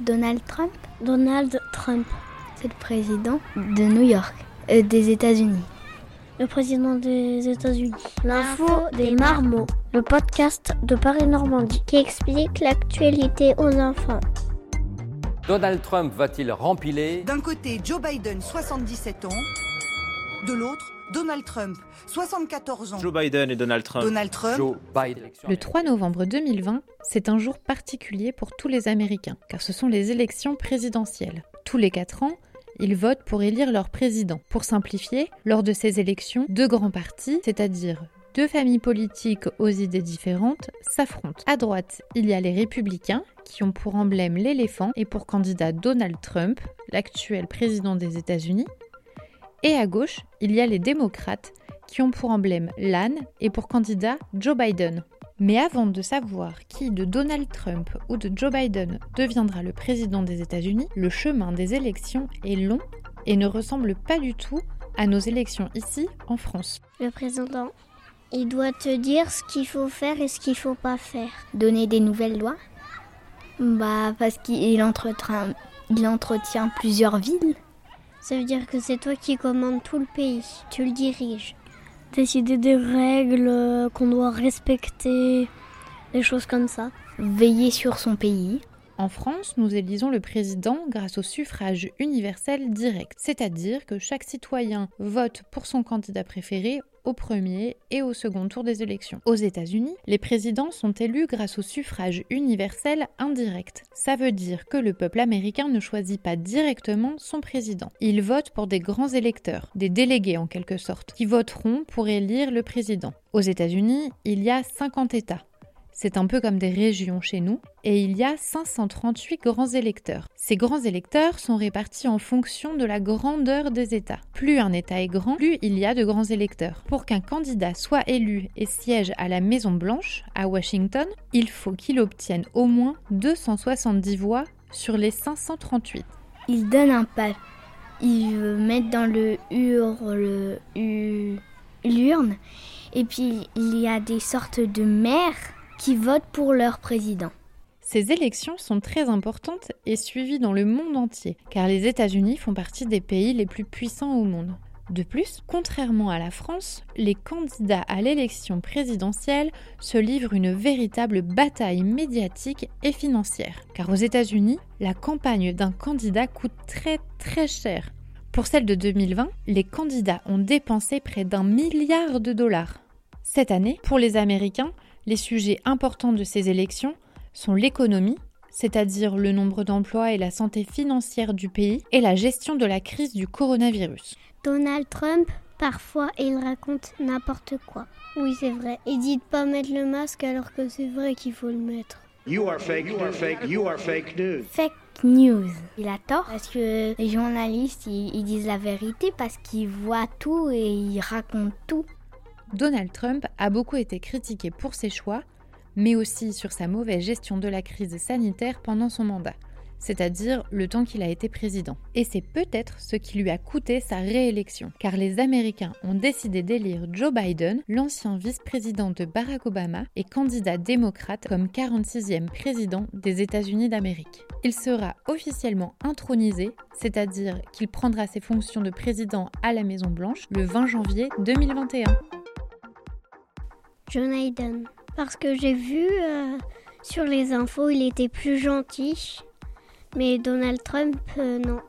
Donald Trump? Donald Trump. C'est le président de New York, euh, des États-Unis. Le président des États-Unis. L'info des marmots. Le podcast de Paris-Normandie qui explique l'actualité aux enfants. Donald Trump va-t-il rempiler? D'un côté, Joe Biden, 77 ans. De l'autre, Donald Trump, 74 ans. Joe Biden et Donald Trump. Donald Trump. Joe Biden. Le 3 novembre 2020, c'est un jour particulier pour tous les Américains, car ce sont les élections présidentielles. Tous les 4 ans, ils votent pour élire leur président. Pour simplifier, lors de ces élections, deux grands partis, c'est-à-dire deux familles politiques aux idées différentes, s'affrontent. À droite, il y a les républicains, qui ont pour emblème l'éléphant et pour candidat Donald Trump, l'actuel président des États-Unis. Et à gauche, il y a les démocrates, qui ont pour emblème l'âne et pour candidat Joe Biden. Mais avant de savoir qui de Donald Trump ou de Joe Biden deviendra le président des États-Unis, le chemin des élections est long et ne ressemble pas du tout à nos élections ici en France. Le président, il doit te dire ce qu'il faut faire et ce qu'il faut pas faire. Donner des nouvelles lois? Bah parce qu'il entretient, il entretient plusieurs villes. Ça veut dire que c'est toi qui commandes tout le pays, tu le diriges. Décider des règles euh, qu'on doit respecter, des choses comme ça. Veiller sur son pays. En France, nous élisons le président grâce au suffrage universel direct, c'est-à-dire que chaque citoyen vote pour son candidat préféré au premier et au second tour des élections. Aux États-Unis, les présidents sont élus grâce au suffrage universel indirect. Ça veut dire que le peuple américain ne choisit pas directement son président. Il vote pour des grands électeurs, des délégués en quelque sorte, qui voteront pour élire le président. Aux États-Unis, il y a 50 États. C'est un peu comme des régions chez nous, et il y a 538 grands électeurs. Ces grands électeurs sont répartis en fonction de la grandeur des États. Plus un État est grand, plus il y a de grands électeurs. Pour qu'un candidat soit élu et siège à la Maison Blanche, à Washington, il faut qu'il obtienne au moins 270 voix sur les 538. Il donne un pas. Il veut mettre dans le hurle l'urne, et puis il y a des sortes de maires qui votent pour leur président. Ces élections sont très importantes et suivies dans le monde entier, car les États-Unis font partie des pays les plus puissants au monde. De plus, contrairement à la France, les candidats à l'élection présidentielle se livrent une véritable bataille médiatique et financière. Car aux États-Unis, la campagne d'un candidat coûte très très cher. Pour celle de 2020, les candidats ont dépensé près d'un milliard de dollars. Cette année, pour les Américains, les sujets importants de ces élections sont l'économie, c'est-à-dire le nombre d'emplois et la santé financière du pays, et la gestion de la crise du coronavirus. Donald Trump, parfois, il raconte n'importe quoi. Oui, c'est vrai. Il dit de pas mettre le masque alors que c'est vrai qu'il faut le mettre. You are fake, you are fake, you are fake news. Fake news. Il a tort parce que les journalistes, ils, ils disent la vérité parce qu'ils voient tout et ils racontent tout. Donald Trump a beaucoup été critiqué pour ses choix, mais aussi sur sa mauvaise gestion de la crise sanitaire pendant son mandat, c'est-à-dire le temps qu'il a été président. Et c'est peut-être ce qui lui a coûté sa réélection, car les Américains ont décidé d'élire Joe Biden, l'ancien vice-président de Barack Obama et candidat démocrate comme 46e président des États-Unis d'Amérique. Il sera officiellement intronisé, c'est-à-dire qu'il prendra ses fonctions de président à la Maison-Blanche le 20 janvier 2021. John Hayden. Parce que j'ai vu euh, sur les infos, il était plus gentil. Mais Donald Trump, euh, non.